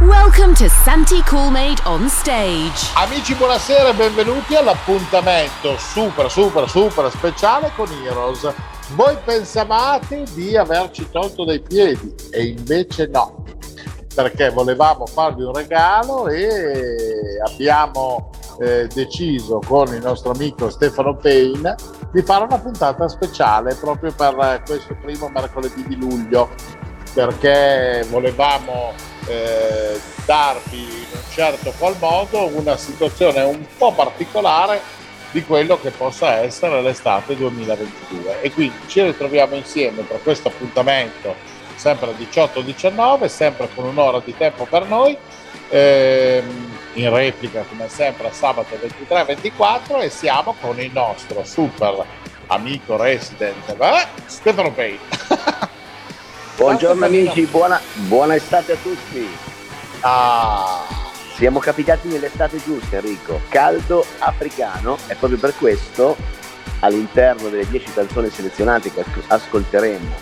Welcome to Santi Coolmade on stage. Amici, buonasera e benvenuti all'appuntamento super, super, super speciale con Heroes. Voi pensavate di averci tolto dai piedi e invece no, perché volevamo farvi un regalo e abbiamo eh, deciso con il nostro amico Stefano Payne di fare una puntata speciale proprio per questo primo mercoledì di luglio perché volevamo eh, darvi in un certo qual modo una situazione un po' particolare di quello che possa essere l'estate 2022 e quindi ci ritroviamo insieme per questo appuntamento sempre 18-19 sempre con un'ora di tempo per noi ehm, in replica come sempre a sabato 23-24 e siamo con il nostro super amico resident eh, Stefano Pei Buongiorno amici, buona, buona estate a tutti. Ah, Siamo capitati nell'estate giusta Enrico, caldo africano. E proprio per questo all'interno delle 10 canzoni selezionate che ascolteremo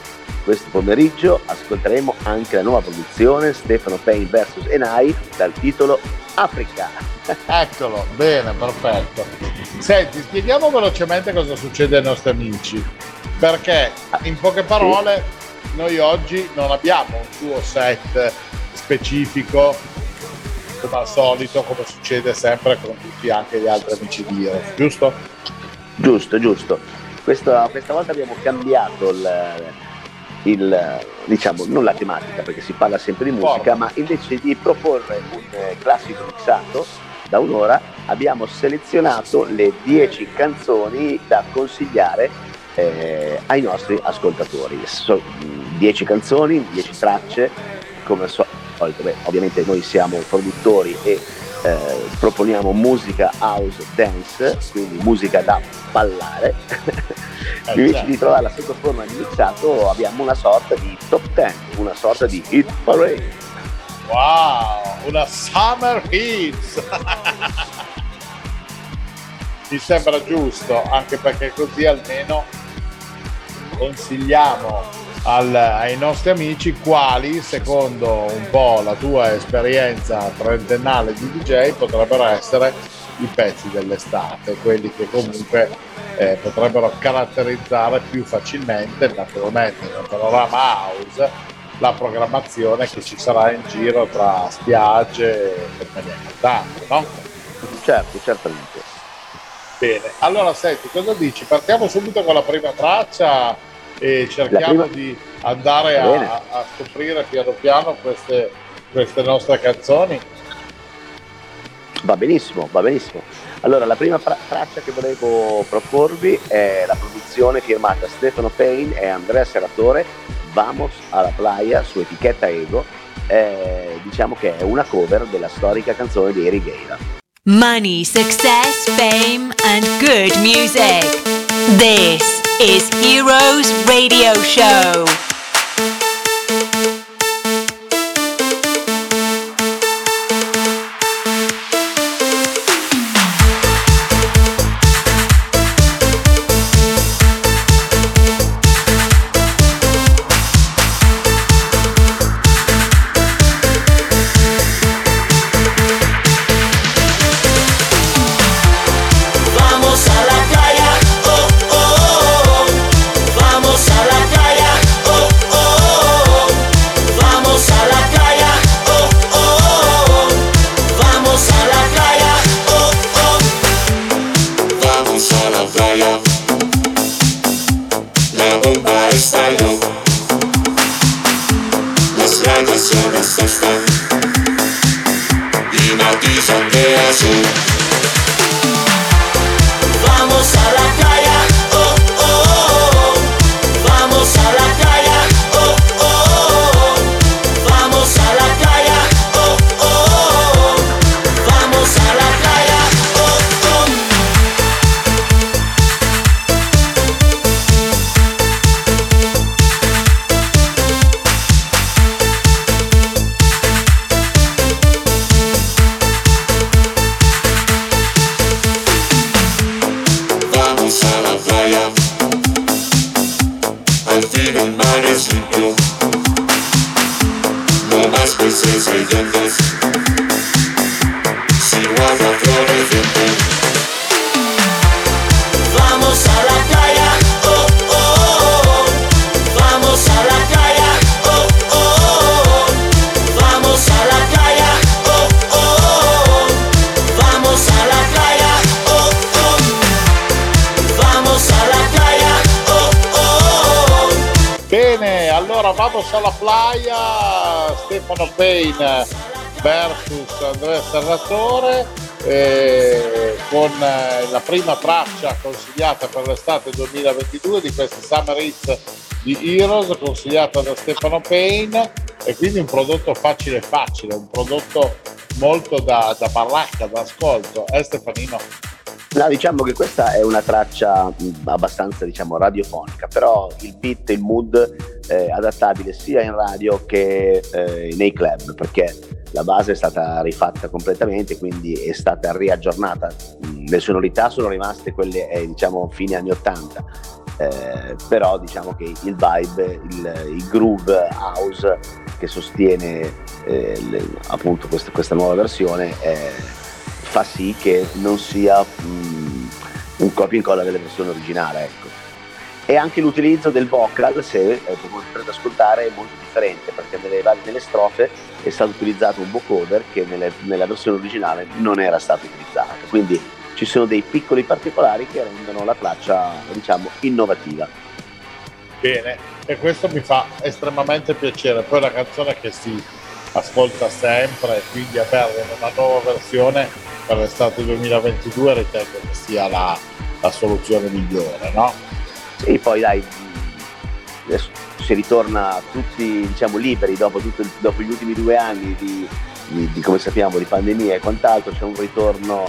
questo pomeriggio ascolteremo anche la nuova produzione Stefano Payne vs Enai dal titolo Africa. eccolo, bene, perfetto. Senti, spieghiamo velocemente cosa succede ai nostri amici, perché in poche parole noi oggi non abbiamo un suo set specifico come al solito, come succede sempre con tutti anche gli altri amici di Heroes, giusto? Giusto, giusto. Questa, questa volta abbiamo cambiato il, il, diciamo, non la tematica perché si parla sempre di musica, ma invece di proporre un eh, classico mixato da un'ora abbiamo selezionato le 10 canzoni da consigliare eh, ai nostri ascoltatori. 10 canzoni, 10 tracce, come al solito, beh, ovviamente noi siamo produttori e eh, proponiamo musica house dance, quindi musica da ballare. Eh, Invece certo. di trovarla sotto forma di mixato abbiamo una sorta di top 10, una sorta di hit parade. Wow, una Summer Hits! Mi sembra giusto, anche perché così almeno consigliamo al- ai nostri amici quali, secondo un po' la tua esperienza trentennale di DJ, potrebbero essere i pezzi dell'estate, quelli che comunque eh, potrebbero caratterizzare più facilmente, naturalmente nel panorama house, la programmazione che ci sarà in giro tra spiagge e cantante, no? Certo, certamente. Bene, allora senti, cosa dici? Partiamo subito con la prima traccia e cerchiamo prima- di andare a, a scoprire piano piano queste, queste nostre canzoni. Va benissimo, va benissimo. Allora, la prima fra- traccia che volevo proporvi è la produzione firmata Stefano Payne e Andrea Serratore, Vamos alla playa su etichetta Ego. Eh, diciamo che è una cover della storica canzone di Eric Gale. Money, success, fame, and good music. This is Heroes Radio Show. Allora vamos alla playa, Stefano Payne versus Andrea Serratore eh, con la prima traccia consigliata per l'estate 2022 di questa Summer Hits di Heroes consigliata da Stefano Payne e quindi un prodotto facile facile, un prodotto molto da, da baracca, da ascolto. Eh Stefanino? No, diciamo che questa è una traccia abbastanza diciamo, radiofonica, però il beat, il mood è adattabile sia in radio che eh, nei club, perché la base è stata rifatta completamente, quindi è stata riaggiornata. Le sonorità sono rimaste quelle, eh, diciamo, fine anni 80, eh, però diciamo che il vibe, il, il groove house che sostiene eh, le, appunto questa, questa, nuova versione fa sì che non sia mh, un copia e incolla della versione originale. Ecco. E anche l'utilizzo del vocal, se eh, potrete ascoltare, è molto differente perché nelle, nelle strofe è stato utilizzato un vocoder che nelle, nella versione originale non era stato utilizzato. Quindi ci sono dei piccoli particolari che rendono la traccia, diciamo, innovativa. Bene, e questo mi fa estremamente piacere. Poi la canzone che si ascolta sempre, quindi avere una nuova versione per l'estate 2022 ritengo che sia la, la soluzione migliore, no? Sì, poi dai, adesso si ritorna tutti diciamo, liberi dopo, tutto, dopo, gli ultimi due anni di, di, di, come sappiamo, di pandemia e quant'altro, c'è un ritorno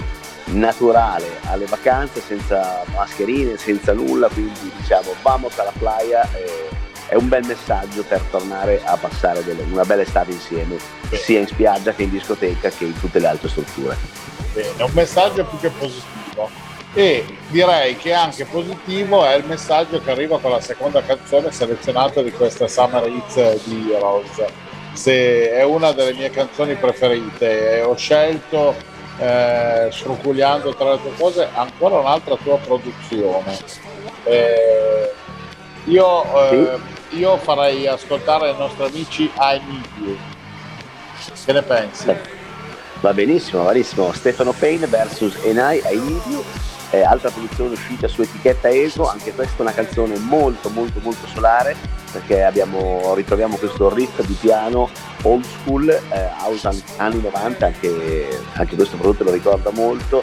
naturale alle vacanze senza mascherine, senza nulla, quindi diciamo vamos alla playa. E, è un bel messaggio per tornare a passare delle, una bella estate insieme, sia in spiaggia che in discoteca che in tutte le altre strutture. Bene, un messaggio più che positivo. E direi che anche positivo è il messaggio che arriva con la seconda canzone selezionata di questa Summer Hits di Heroes. Se è una delle mie canzoni preferite, ho scelto eh, scroculiando tra le tue cose ancora un'altra tua produzione. Eh, io eh, io farei ascoltare ai nostri amici I Need You. Che ne pensi? Va benissimo, benissimo. Stefano Payne vs Enai You. Eh, altra produzione uscita su etichetta ESO, anche questa è una canzone molto molto molto solare perché abbiamo, ritroviamo questo riff di piano old school, eh, house anni 90, anche, anche questo prodotto lo ricorda molto,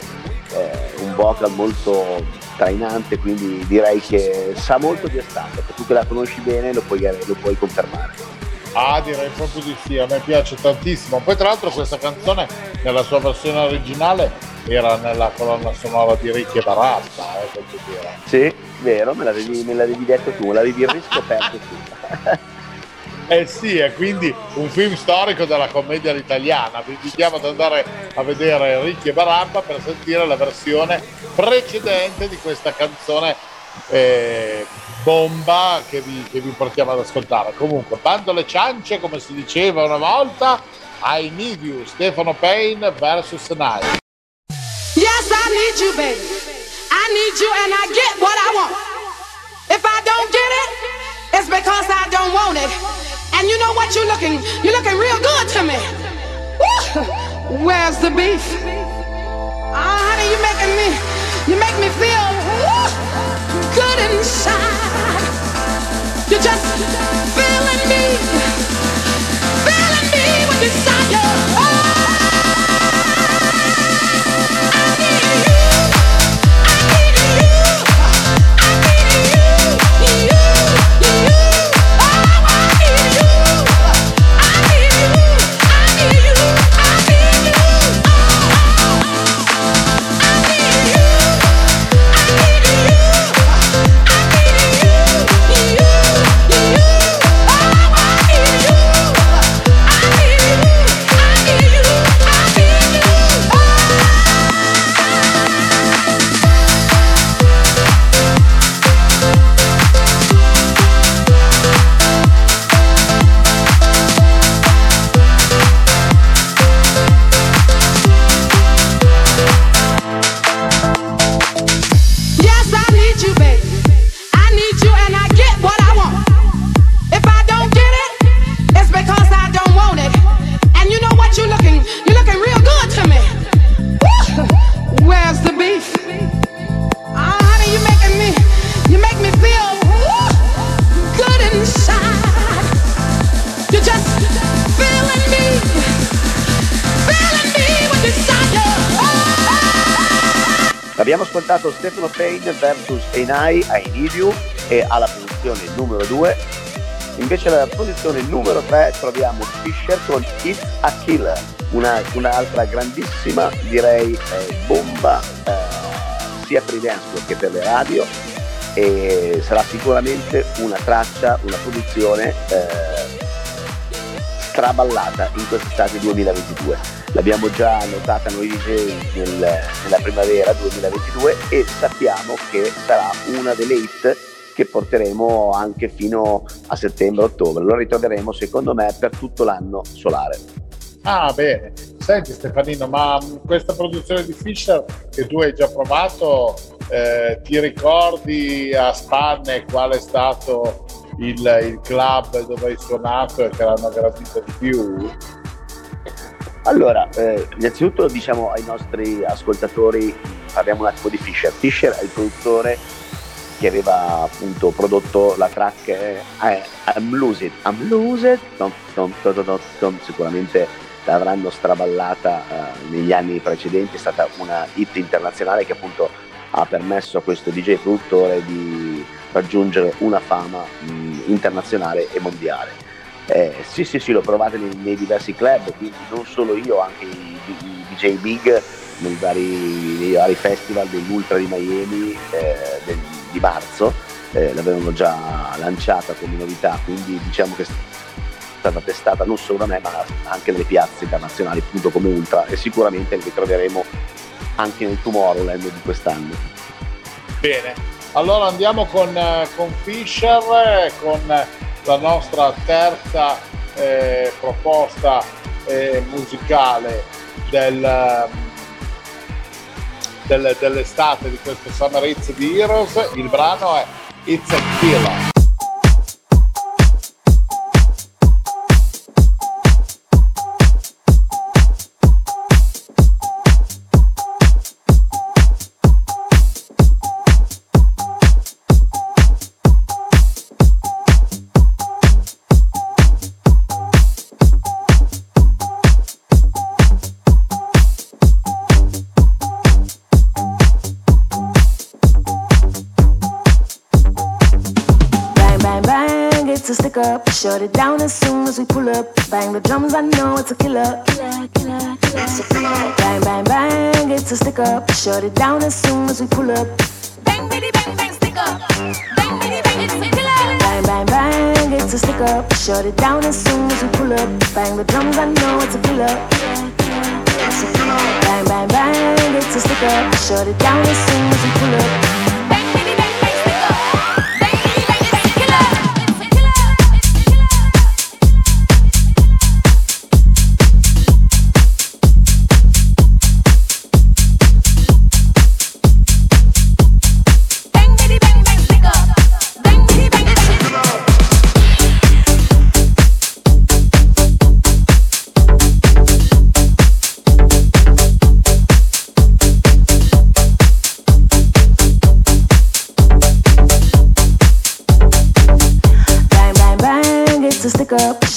eh, un vocal molto trainante, quindi direi che sa molto di estate, tu che la conosci bene lo puoi, lo puoi confermare. Ah, direi proprio di sì, a me piace tantissimo. Poi tra l'altro questa canzone nella sua versione originale era nella colonna sonora di Ricchi e Barabba, eh, dire. Sì, vero, me l'avevi, me l'avevi detto tu, me l'avevi riscoperto tu. Eh sì, è quindi un film storico della commedia italiana. Vi invitiamo ad andare a vedere Ricchi e Barabba per sentire la versione precedente di questa canzone eh, bomba che vi, che vi, portiamo ad ascoltare. Comunque, bando le ciance, come si diceva una volta, I need you, Stefano Payne versus Night. Yes, I need you, baby. I need you and I get what I want. If I don't get it, it's because I don't want it. And you know what? You're looking, you're looking real good to me. Woo! Where's the beef? Enai a Inidiu e alla posizione numero 2. Invece alla posizione numero 3 troviamo Fisher con It's a Killer, una, un'altra grandissima, direi, eh, bomba eh, sia per i dance che per le radio e sarà sicuramente una traccia, una produzione eh, straballata in quest'estate 2022. L'abbiamo già notata noi DJ nel, nella primavera 2022 e sappiamo che sarà una delle hit che porteremo anche fino a settembre-ottobre. Lo ritroveremo secondo me per tutto l'anno solare. Ah, bene. Senti Stefanino, ma questa produzione di Fisher che tu hai già provato, eh, ti ricordi a spanne qual è stato il, il club dove hai suonato e che l'hanno gradito di più? Allora, eh, innanzitutto diciamo ai nostri ascoltatori, parliamo un attimo di Fisher. Fisher è il produttore che aveva appunto prodotto la track eh, I'm It, I'm Lose It, tom, tom, tom, sicuramente l'avranno straballata eh, negli anni precedenti, è stata una hit internazionale che appunto ha permesso a questo DJ produttore di raggiungere una fama mh, internazionale e mondiale. Eh, sì, sì, sì, l'ho provato nei, nei, diversi club, quindi non solo io, anche i, i DJ Big nei vari, nei vari, festival dell'Ultra di Miami eh, del, di marzo, eh, l'avevano già lanciata come novità, quindi diciamo che è stata testata non solo da me ma anche nelle piazze internazionali appunto come Ultra e sicuramente li troveremo anche nel Tomorrowland di quest'anno. Bene, allora andiamo con, eh, con Fisher, con la nostra terza eh, proposta eh, musicale del, del, dell'estate di questo Summer Hits di Heroes. Il brano è It's a Killer. Shut it down as soon as we pull up. Bang the drums, I know it's a killer. killer, killer, killer. Bang, bang, bang, it's a stick up. Shut it down as soon as we pull up. Bang, bitty, bang, bang, stick up. Bang, bitty, bang, it's a killer. Bang, bang, bang, it's a stick up. Shut it down as soon as we pull up. Bang the drums, I know it's a killer. Bang, bang, bang, it's a stick up. Shut it down as soon as we pull up.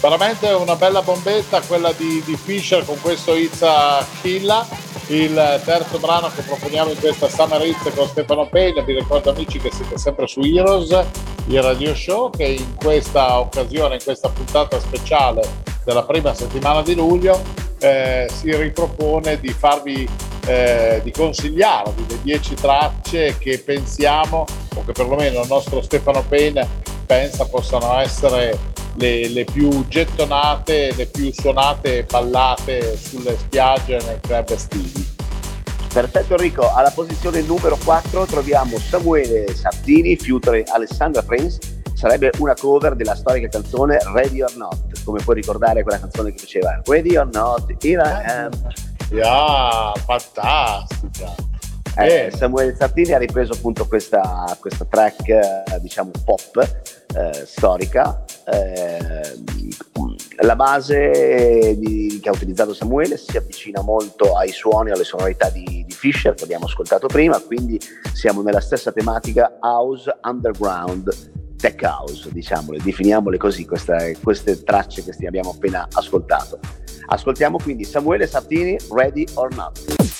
Veramente una bella bombetta quella di, di Fisher con questo Izza Killa il terzo brano che proponiamo in questa Summer Hits con Stefano Payne vi ricordo amici che siete sempre su Heroes il radio show che in questa occasione in questa puntata speciale della prima settimana di luglio eh, si ripropone di farvi eh, di consigliarvi le 10 tracce che pensiamo o che perlomeno il nostro Stefano Payne pensa possano essere le, le, più gettonate, le più suonate e ballate sulle spiagge nei club estivi. Perfetto Enrico, alla posizione numero 4 troviamo Samuele Sardini, featuring Alessandra Prince, sarebbe una cover della storica canzone Ready or Not. come puoi ricordare quella canzone che faceva Ready or Not, Here I Am. Yeah, fantastica. Eh. Samuele Sartini ha ripreso appunto questa, questa track, eh, diciamo pop, eh, storica. Eh, la base di- che ha utilizzato Samuele si avvicina molto ai suoni, alle sonorità di, di Fisher che abbiamo ascoltato prima, quindi siamo nella stessa tematica house underground, tech house, diciamole, definiamole così queste, queste tracce che abbiamo appena ascoltato. Ascoltiamo quindi Samuele Sartini, Ready or Not.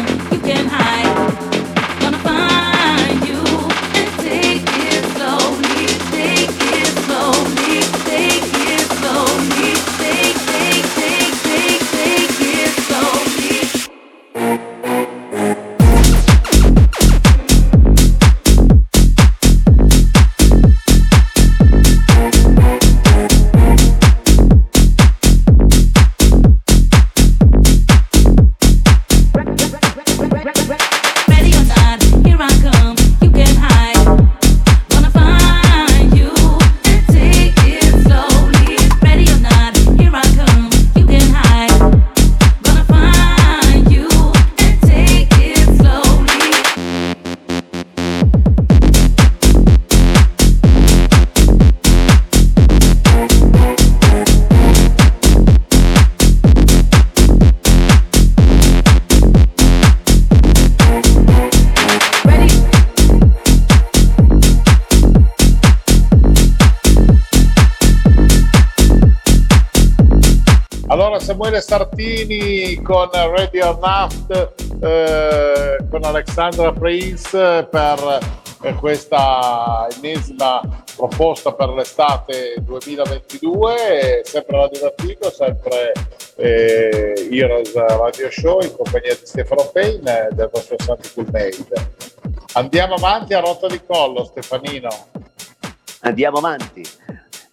Sartini con Ready or Not, eh, con Alexandra Prince per eh, questa ennesima proposta per l'estate 2022, eh, sempre Radio Vertigo, sempre eh, Heroes Radio Show in compagnia di Stefano Payne del vostro Santi Coolmade. Andiamo avanti a rotta di collo Stefanino. Andiamo avanti.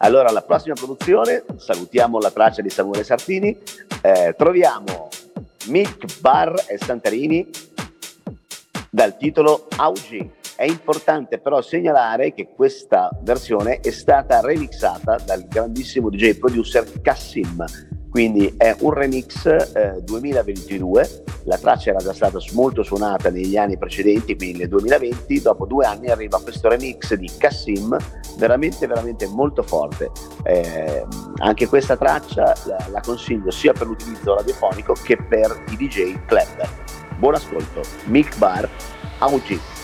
Allora, la prossima produzione, salutiamo la traccia di Samuele Sartini, eh, troviamo Mick Barr e Santarini dal titolo Augi. È importante però segnalare che questa versione è stata remixata dal grandissimo DJ producer Cassim, quindi è un remix eh, 2022, la traccia era già stata molto suonata negli anni precedenti, quindi nel 2020, dopo due anni arriva questo remix di Cassim, veramente veramente molto forte. Eh, anche questa traccia la, la consiglio sia per l'utilizzo radiofonico che per i DJ club. Buon ascolto, Mick Bar, Augi.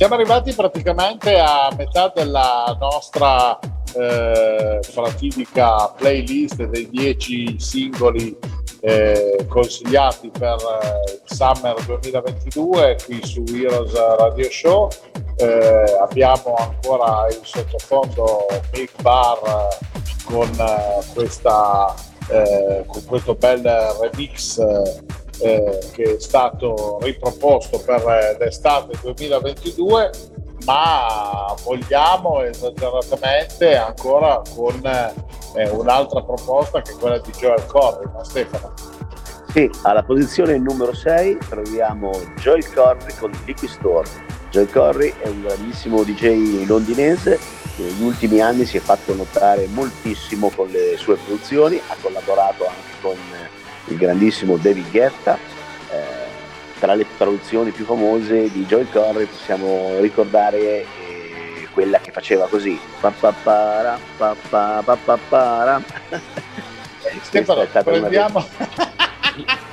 Siamo arrivati praticamente a metà della nostra eh, fatidica playlist dei 10 singoli eh, consigliati per eh, il Summer 2022 qui su Heroes Radio Show. Eh, abbiamo ancora il sottofondo Big Bar con, eh, questa, eh, con questo bel remix eh, che è stato riproposto per l'estate 2022 ma vogliamo esageratamente ancora con eh, un'altra proposta che è quella di Joel Corry, no Stefano? Sì, alla posizione numero 6 troviamo Joel Corry con Liquid Store. Joel Corry è un grandissimo DJ londinese che negli ultimi anni si è fatto notare moltissimo con le sue produzioni, ha collaborato anche con il grandissimo David Guetta. Eh, tra le produzioni più famose di Joel Corry possiamo ricordare eh, quella che faceva così. Pa-pa-para, pa-pa-pa-pa-para. Stefano, prendiamo...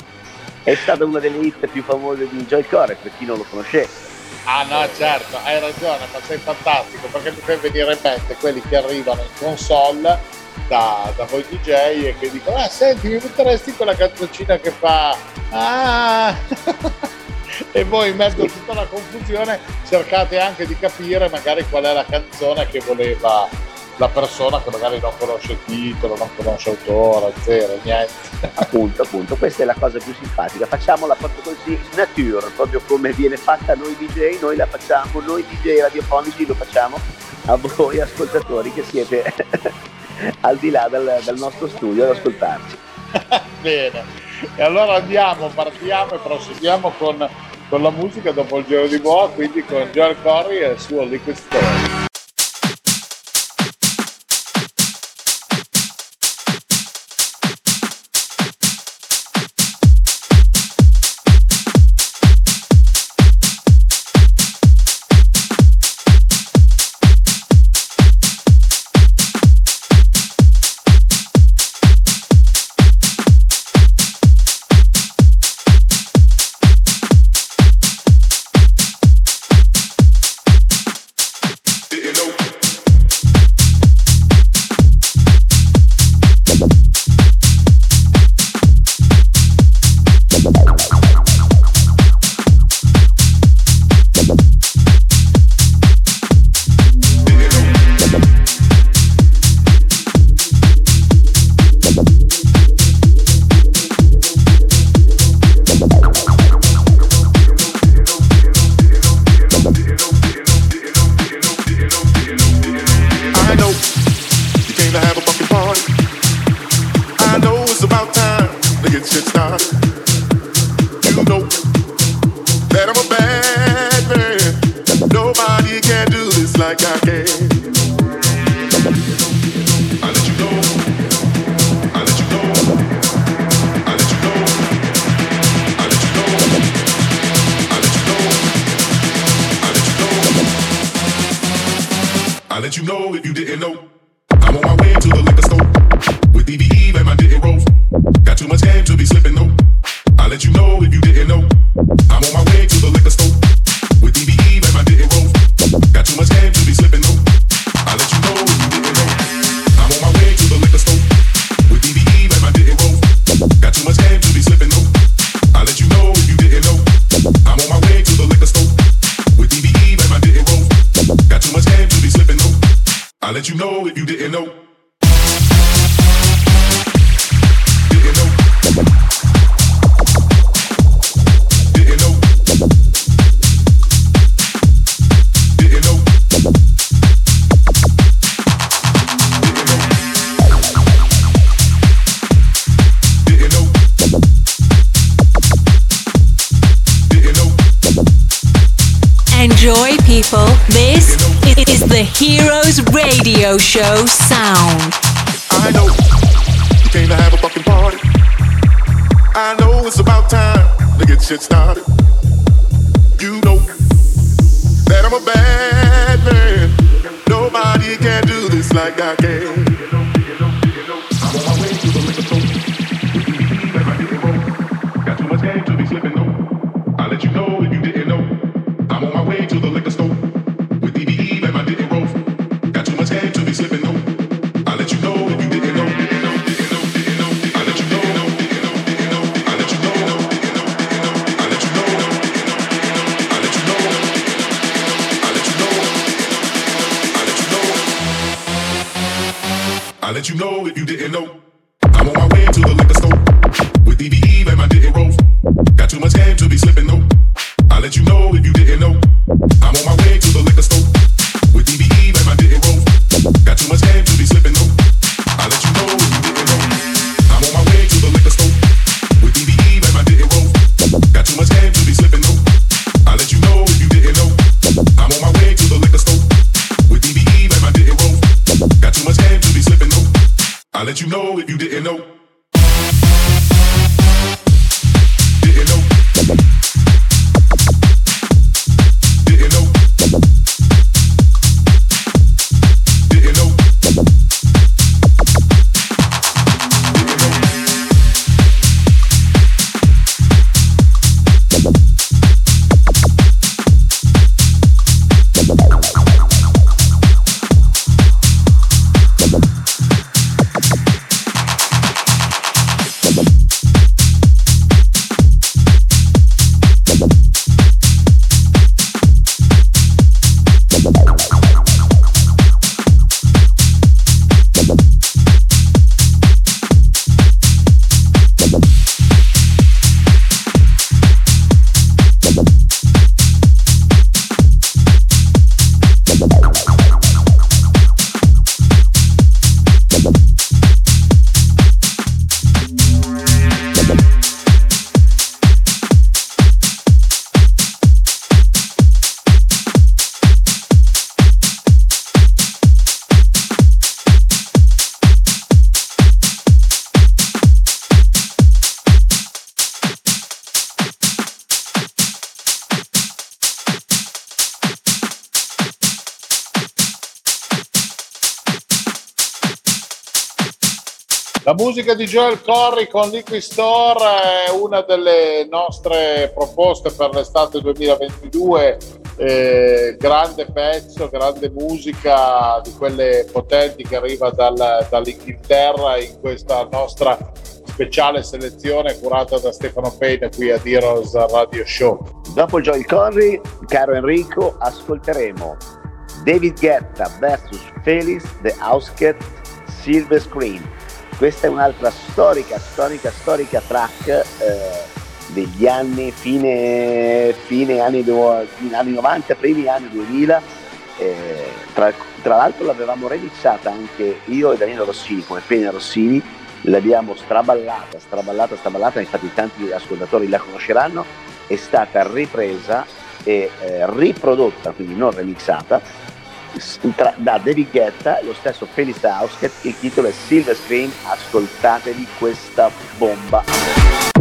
è stata una delle hit più famose di Joel Corey per chi non lo conoscesse. Ah no, certo, hai ragione, ma sei fantastico perché mi fai venire in mente quelli che arrivano in console da, da voi DJ e che dicono, ah senti, mi metteresti quella canzoncina che fa... Ah! e voi in mezzo a tutta la confusione cercate anche di capire magari qual è la canzone che voleva la persona che magari non conosce il titolo, non conosce l'autore, zero, niente. Appunto, appunto, questa è la cosa più simpatica. Facciamola proprio così, nature, proprio come viene fatta noi DJ, noi la facciamo, noi DJ radiofonici lo facciamo a voi ascoltatori che siete al di là dal, dal nostro studio ad ascoltarci. Bene, e allora andiamo, partiamo e proseguiamo con, con la musica dopo il giro di boa, quindi con Joel Corry e il suo Liquid Story. you show sound. I know you came to have a fucking party. I know it's about time to get shit started. You know that I'm a bad man. Nobody can do this like I can. Joel Corry con Liquid Store è una delle nostre proposte per l'estate 2022. Eh, grande pezzo, grande musica di quelle potenti che arriva dal- dall'Inghilterra in questa nostra speciale selezione curata da Stefano Pena qui a Heroes Radio Show. Dopo Joel Corry, caro Enrico, ascolteremo David Guetta vs Felix The Outskett Silver Screen. Questa è un'altra storica, storica, storica track eh, degli anni, fine, fine anni, anni 90, primi anni 2000. eh, tra, tra l'altro l'avevamo remixata anche io e Daniele Rossini come Pena Rossini, l'abbiamo straballata, straballata, straballata, infatti tanti ascoltatori la conosceranno, è stata ripresa e eh, riprodotta, quindi non remixata, tra- da David Guetta, lo stesso Felix Ausket, il titolo è Silver Screen, ascoltatevi questa bomba.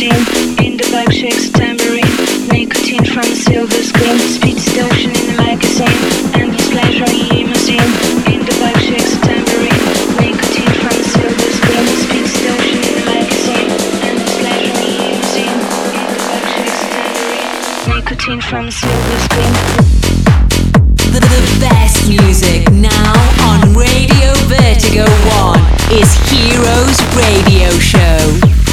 In. The bike shakes tambourine, nicotine from silver screen. Speed distortion in the magazine, endless pleasure in limousine. In the bike shakes tambourine, nicotine from silver screen. Speed distortion in the magazine, endless pleasure in the bike shakes tambourine, nicotine from silver screen. The, the best music now on Radio Vertigo 1 is Heroes Radio Show.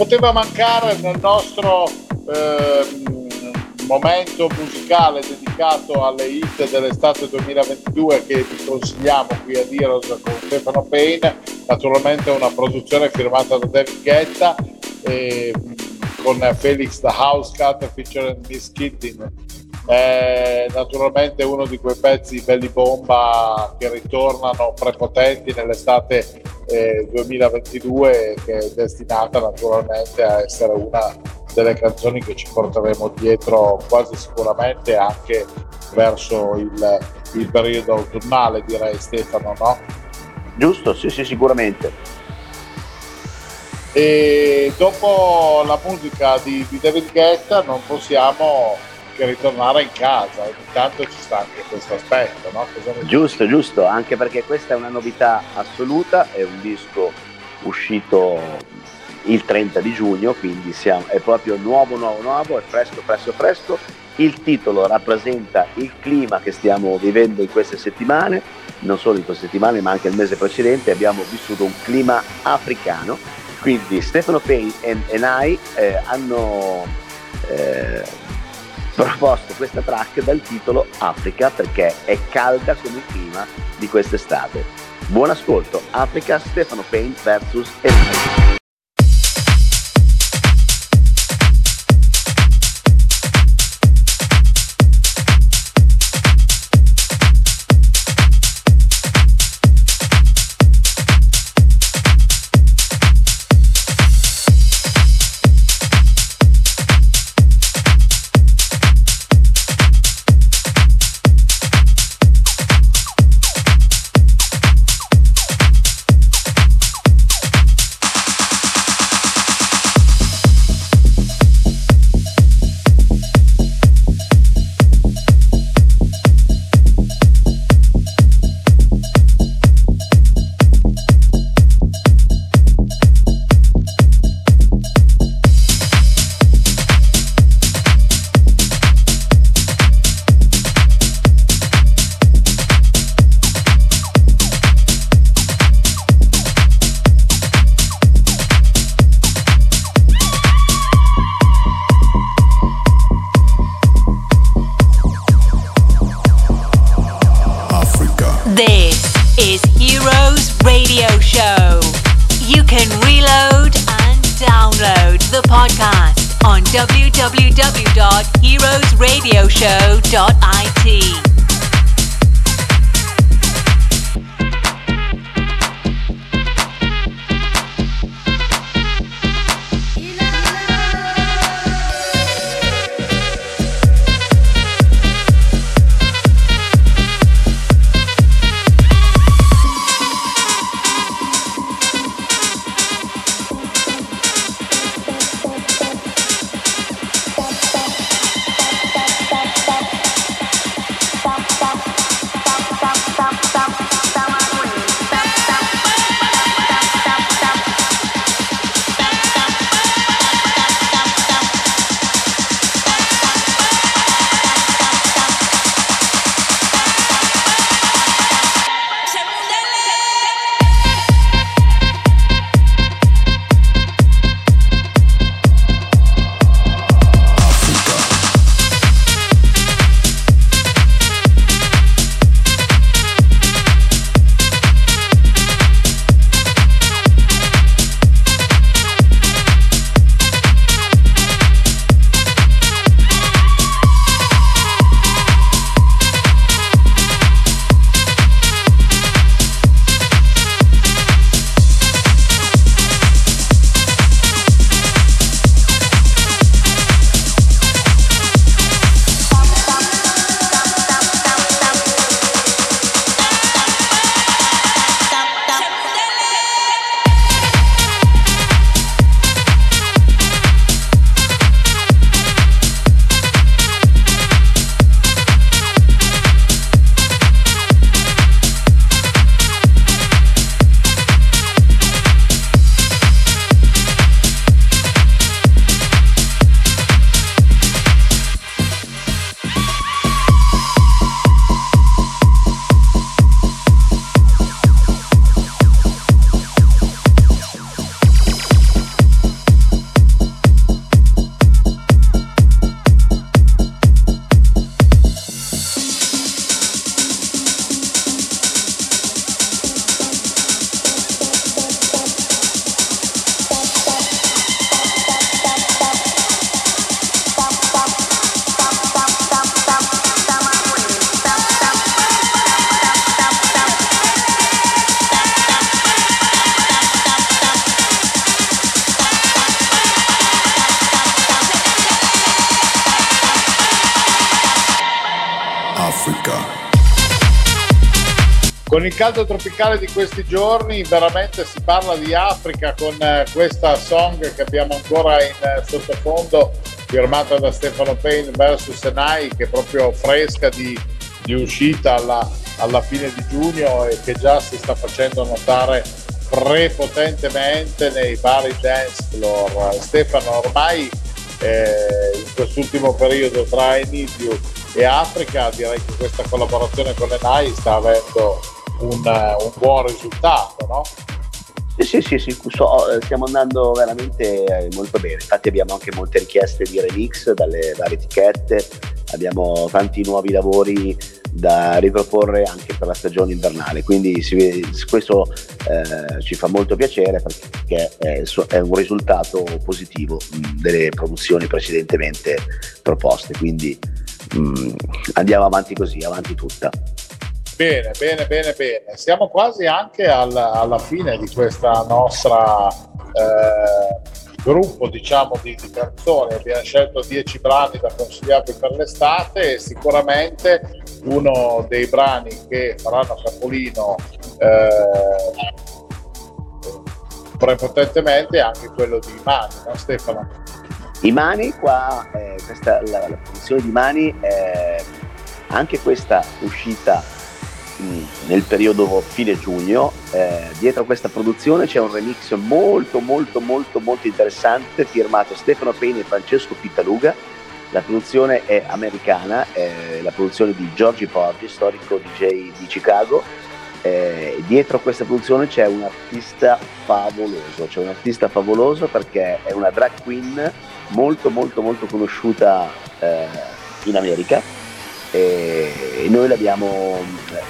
Poteva mancare nel nostro ehm, momento musicale dedicato alle hit dell'estate 2022 che vi consigliamo qui a Diros con Stefano Payne, naturalmente una produzione firmata da David Guetta e, con Felix the House Cut featuring Miss Kittin. È naturalmente uno di quei pezzi belli bomba che ritornano prepotenti nell'estate eh, 2022 che è destinata naturalmente a essere una delle canzoni che ci porteremo dietro quasi sicuramente anche verso il, il periodo autunnale direi Stefano no? Giusto? Sì, sì, sicuramente. E dopo la musica di, di David Guetta non possiamo che ritornare in casa, ogni tanto ci sta anche questo aspetto, no? Giusto, giusto, anche perché questa è una novità assoluta, è un disco uscito il 30 di giugno, quindi siamo, è proprio nuovo, nuovo, nuovo, è fresco, fresco, fresco. Il titolo rappresenta il clima che stiamo vivendo in queste settimane, non solo in queste settimane ma anche il mese precedente, abbiamo vissuto un clima africano, quindi Stefano Payne e, e eh, hanno eh, proposto questa track dal titolo Africa perché è calda come il clima di quest'estate. Buon ascolto, Africa Stefano Payne vs. Enai. Africa. Con il caldo tropicale di questi giorni veramente si parla di Africa con eh, questa song che abbiamo ancora in eh, sottofondo firmata da Stefano Payne vs Senai che è proprio fresca di, di uscita alla, alla fine di giugno e che già si sta facendo notare prepotentemente nei vari dance floor. Stefano, ormai eh, in quest'ultimo periodo tra Enidio e Africa direi che questa collaborazione con Enai sta avendo un, un buon risultato, no? Sì, sì, sì, so, eh, stiamo andando veramente eh, molto bene. Infatti abbiamo anche molte richieste di remix dalle varie etichette, abbiamo tanti nuovi lavori da riproporre anche per la stagione invernale. Quindi si, questo eh, ci fa molto piacere perché è, è un risultato positivo delle produzioni precedentemente proposte. Quindi mh, andiamo avanti così, avanti tutta. Bene, bene, bene, bene. Siamo quasi anche al, alla fine di questa nostra eh, gruppo diciamo di, di canzoni. Abbiamo scelto 10 brani da consigliarvi per l'estate e sicuramente uno dei brani che faranno capolino eh, prepotentemente è anche quello di Mani, no Stefano? I Mani, qua, eh, questa, la, la produzione di Mani, eh, anche questa uscita nel periodo fine giugno. Eh, dietro a questa produzione c'è un remix molto molto molto molto interessante firmato Stefano Payne e Francesco Pittaluga. La produzione è americana, è la produzione di Giorgi Porgi, storico DJ di Chicago. Eh, dietro a questa produzione c'è un artista favoloso, c'è un artista favoloso perché è una drag queen molto molto molto conosciuta eh, in America e noi l'abbiamo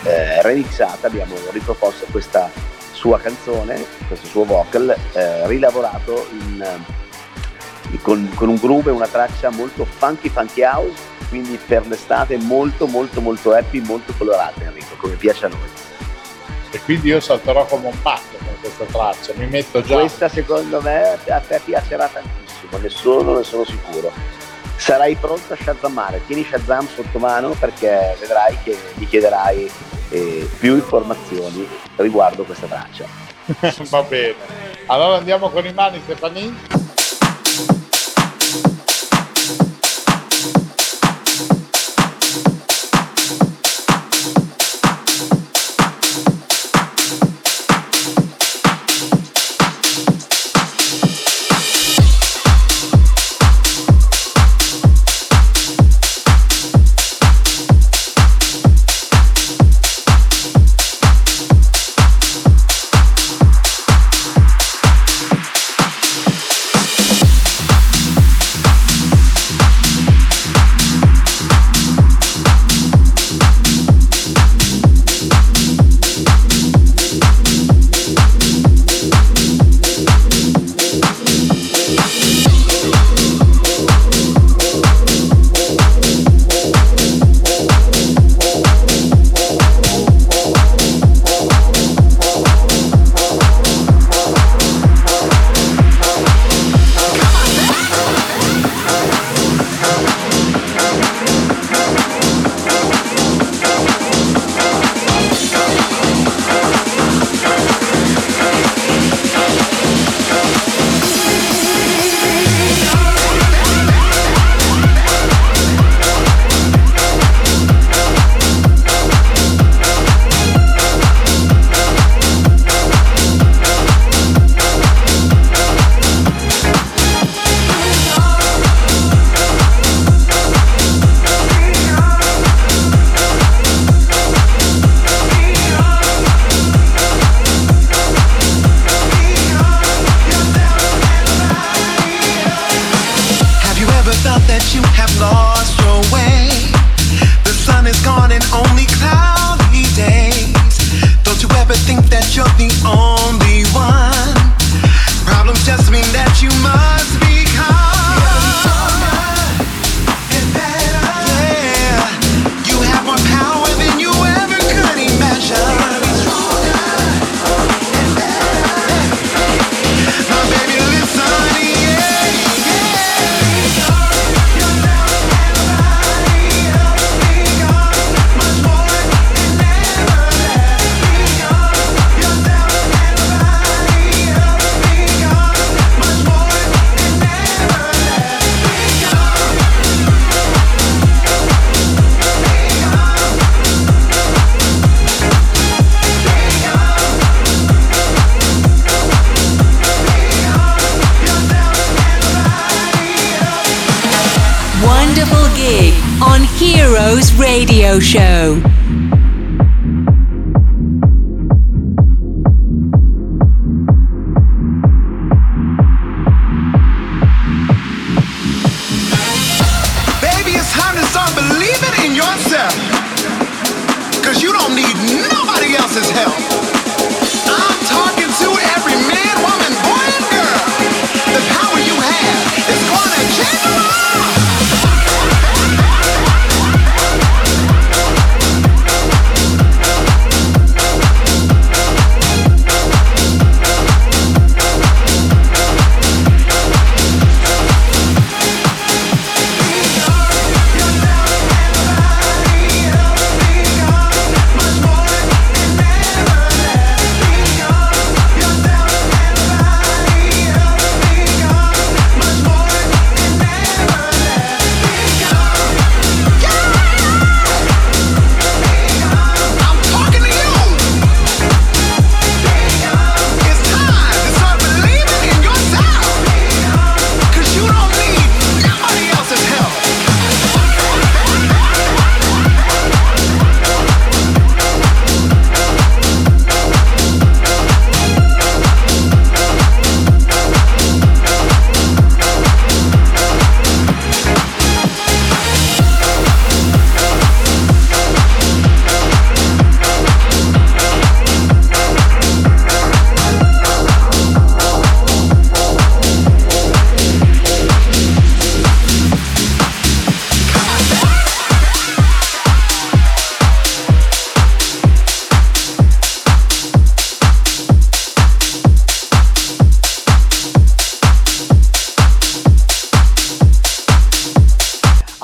eh, remixata, abbiamo riproposto questa sua canzone, questo suo vocal, eh, rilavorato in, con, con, un groove e una traccia molto funky funky house, quindi per l'estate molto molto molto happy, molto colorata Enrico, come piace a noi. E quindi io salterò come un pazzo con questa traccia, mi metto già. Questa secondo me a te piacerà tantissimo, ne sono, ne sono sicuro sarai pronto a shazammare. Tieni Shazam sotto mano perché vedrai che mi chiederai eh, più informazioni riguardo questa traccia. Va bene. Allora andiamo con i mani, Stefani.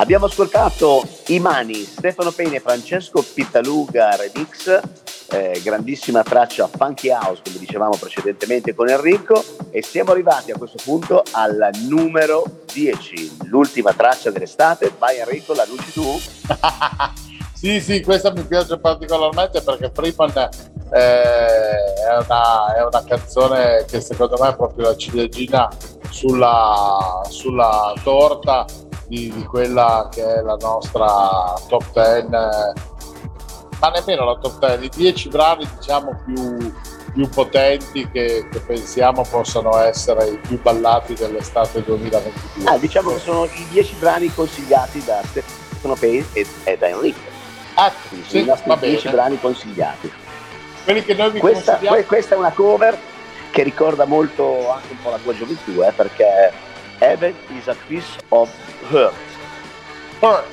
Abbiamo ascoltato I Mani, Stefano Pena e Francesco Pittaluga Remix, eh, grandissima traccia funky house come dicevamo precedentemente con Enrico e siamo arrivati a questo punto al numero 10, l'ultima traccia dell'estate. Vai Enrico, la luci tu? Sì, sì, questa mi piace particolarmente perché Freeman eh, è, una, è una canzone che secondo me è proprio la ciliegina sulla, sulla torta di, di quella che è la nostra top 10, eh, ma nemmeno la top 10, i 10 brani diciamo più, più potenti che, che pensiamo possano essere i più ballati dell'estate 2022. Ah, diciamo che sono i 10 brani consigliati da Stefano Pena e, e da Enrico. Ah, sì, sono i nostri va 10 bene. brani consigliati. Quelli che noi vi Questa, consigliamo que- questa è una cover che ricorda molto anche un po' la tua gioventù, eh, perché Heaven is a piece of hurt. Hurt.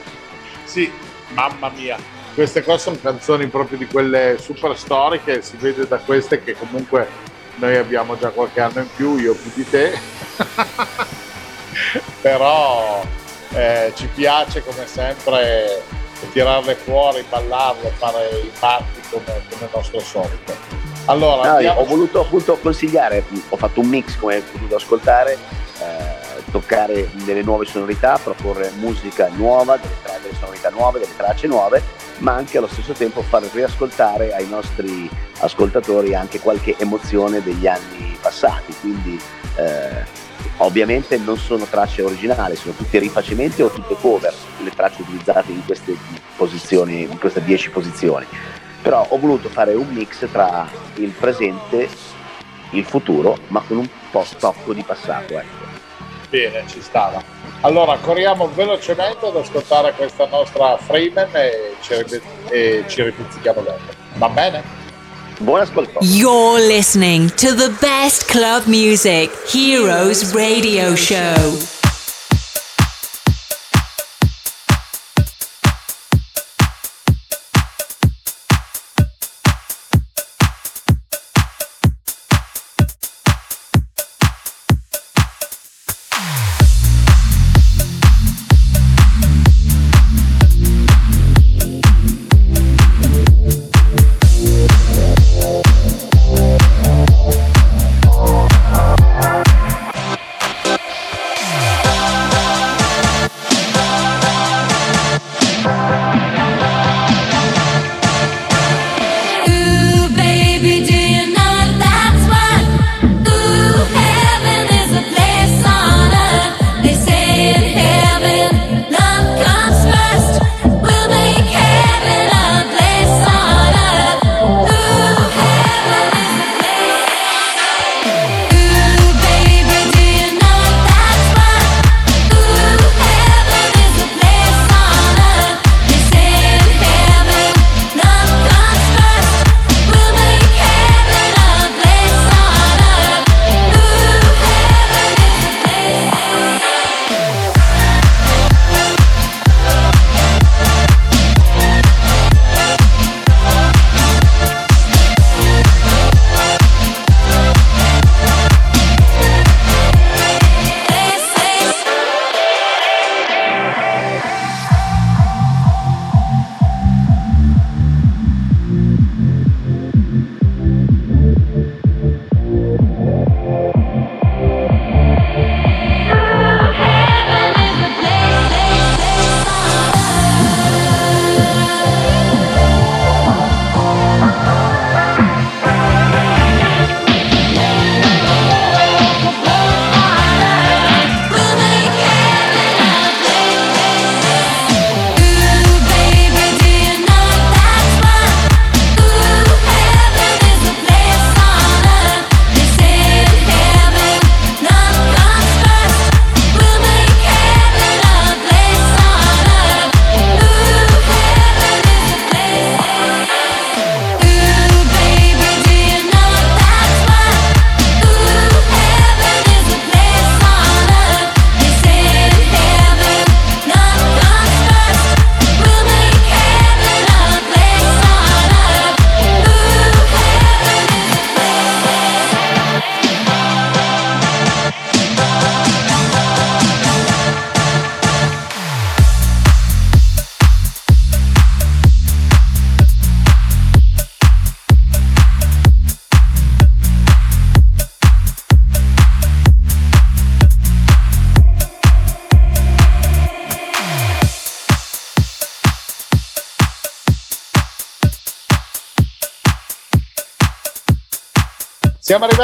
Sì, mamma mia. Queste qua sono canzoni proprio di quelle super storiche, si vede da queste che comunque noi abbiamo già qualche anno in più, io più di te. Però eh, ci piace come sempre tirarle fuori, ballarle, fare i party come, come nostro solito. Allora, No, ho voluto appunto consigliare, ho fatto un mix come hai potuto ascoltare, eh, toccare delle nuove sonorità, proporre musica nuova, delle, tra- delle sonorità nuove, delle tracce nuove, ma anche allo stesso tempo far riascoltare ai nostri ascoltatori anche qualche emozione degli anni passati. Quindi eh, ovviamente non sono tracce originali, sono tutti rifacimenti o tutte cover, le tracce utilizzate in queste posizioni, in queste 10 posizioni però ho voluto fare un mix tra il presente, il futuro, ma con un po' tocco di passato. Ecco. Bene, ci stava. Allora, corriamo velocemente ad ascoltare questa nostra Freeman e ci, e ci ripizzichiamo dopo. Va bene? Buon ascolto. You're listening to the best club music, Heroes Radio Show.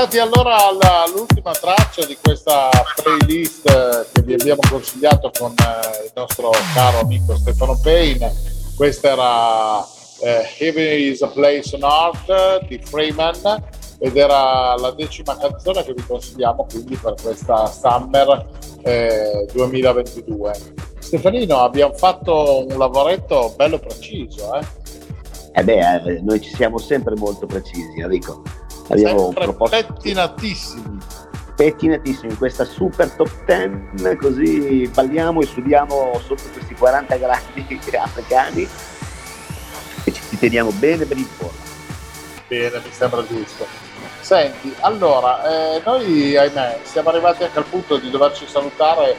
Arrivati allora alla- all'ultima traccia di questa playlist eh, che vi abbiamo consigliato con eh, il nostro caro amico Stefano Payne. Questa era eh, Heaven is a Place on Earth di Freeman ed era la decima canzone che vi consigliamo quindi per questa Summer eh, 2022. Stefanino, abbiamo fatto un lavoretto bello preciso, eh? Eh beh, eh, noi ci siamo sempre molto precisi, Enrico. Abbiamo sempre proposto pettinatissimi. pettinatissimi in questa super top 10, così balliamo e sudiamo sotto questi 40 gradi africani e ci teniamo bene ben in forma. Bene, mi sembra giusto. Senti, allora, eh, noi ahimè siamo arrivati anche al punto di doverci salutare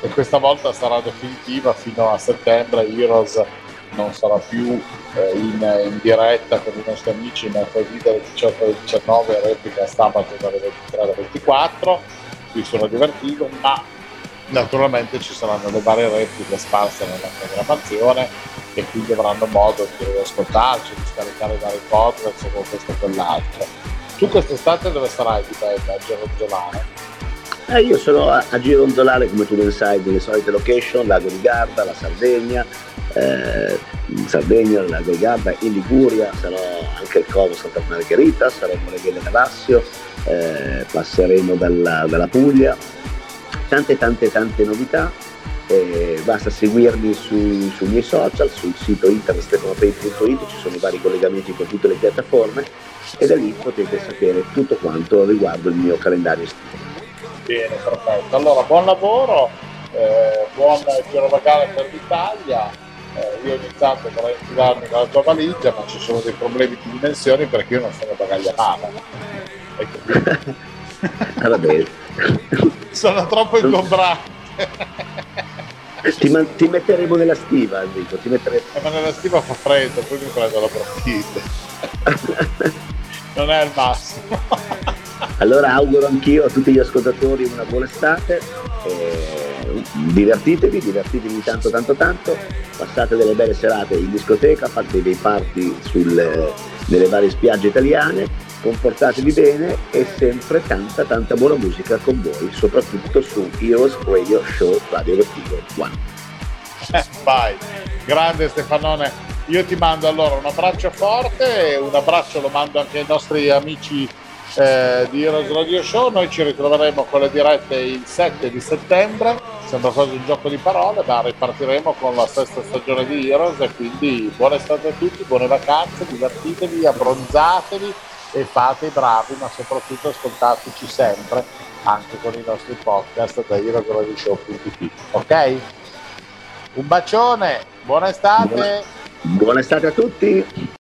e questa volta sarà definitiva fino a settembre. Heroes non sarà più eh, in, in diretta con i nostri amici mercoledì dalle 18 alle 19 replica sabato dalle 23 alle 24. Qui sono divertito, ma naturalmente ci saranno le varie repliche sparse nella programmazione e quindi avranno modo di ascoltarci, di scaricare i vari podcast con questo e quell'altro. Tu quest'estate dove sarai di bello? A Geronzolano? Eh, io sono a, a gironzolare, come tu ben sai, nelle solite location, Lago di Garda, la Sardegna, eh, Sardegna, il Lago di Garda, in Liguria, sarò anche al Covo Santa Margherita, saremo alle Vele Navassio, eh, passeremo dalla, dalla Puglia, tante tante tante novità. eh, basta seguirmi sui, sui miei social, sul sito internet stefanopay.it, ci sono i vari collegamenti con tutte le piattaforme e da lì potete sapere tutto quanto riguardo il mio calendario estivo. Bene, perfetto. Allora, buon lavoro, eh, buon girovagare per l'Italia. Eh, io ogni tanto vorrei infilarmi nella tua valigia, ma ci sono dei problemi di dimensioni perché io non sono bagaglia mano. Hai capito? Ah, va bene. sono troppo ingombrato. Ti, man- ti metteremo nella stiva, Enrico, ti metteremo... Eh, ma nella stiva fa freddo, poi mi prendo la bronchite. non è il massimo. Allora auguro anch'io a tutti gli ascoltatori una buona estate, eh, divertitevi, divertitevi tanto tanto tanto, passate delle belle serate in discoteca, fate dei party sul- nelle varie spiagge italiane, comportatevi bene e sempre tanta tanta buona musica con voi, soprattutto su Heroes Radio Show Radio Vertigo One. Vai, grande Stefanone. Io ti mando allora un abbraccio forte un abbraccio lo mando anche ai nostri amici eh, di Heroes Radio Show. Noi ci ritroveremo con le dirette il 7 di settembre. Sembra quasi un gioco di parole, ma ripartiremo con la sesta stagione di Heroes e quindi buona estate a tutti, buone vacanze, divertitevi, abbronzatevi e fate i bravi, ma soprattutto ascoltateci sempre anche con i nostri podcast da heroesradioshow.it. Ok? Un bacione, buona estate. Buona estate a tutti!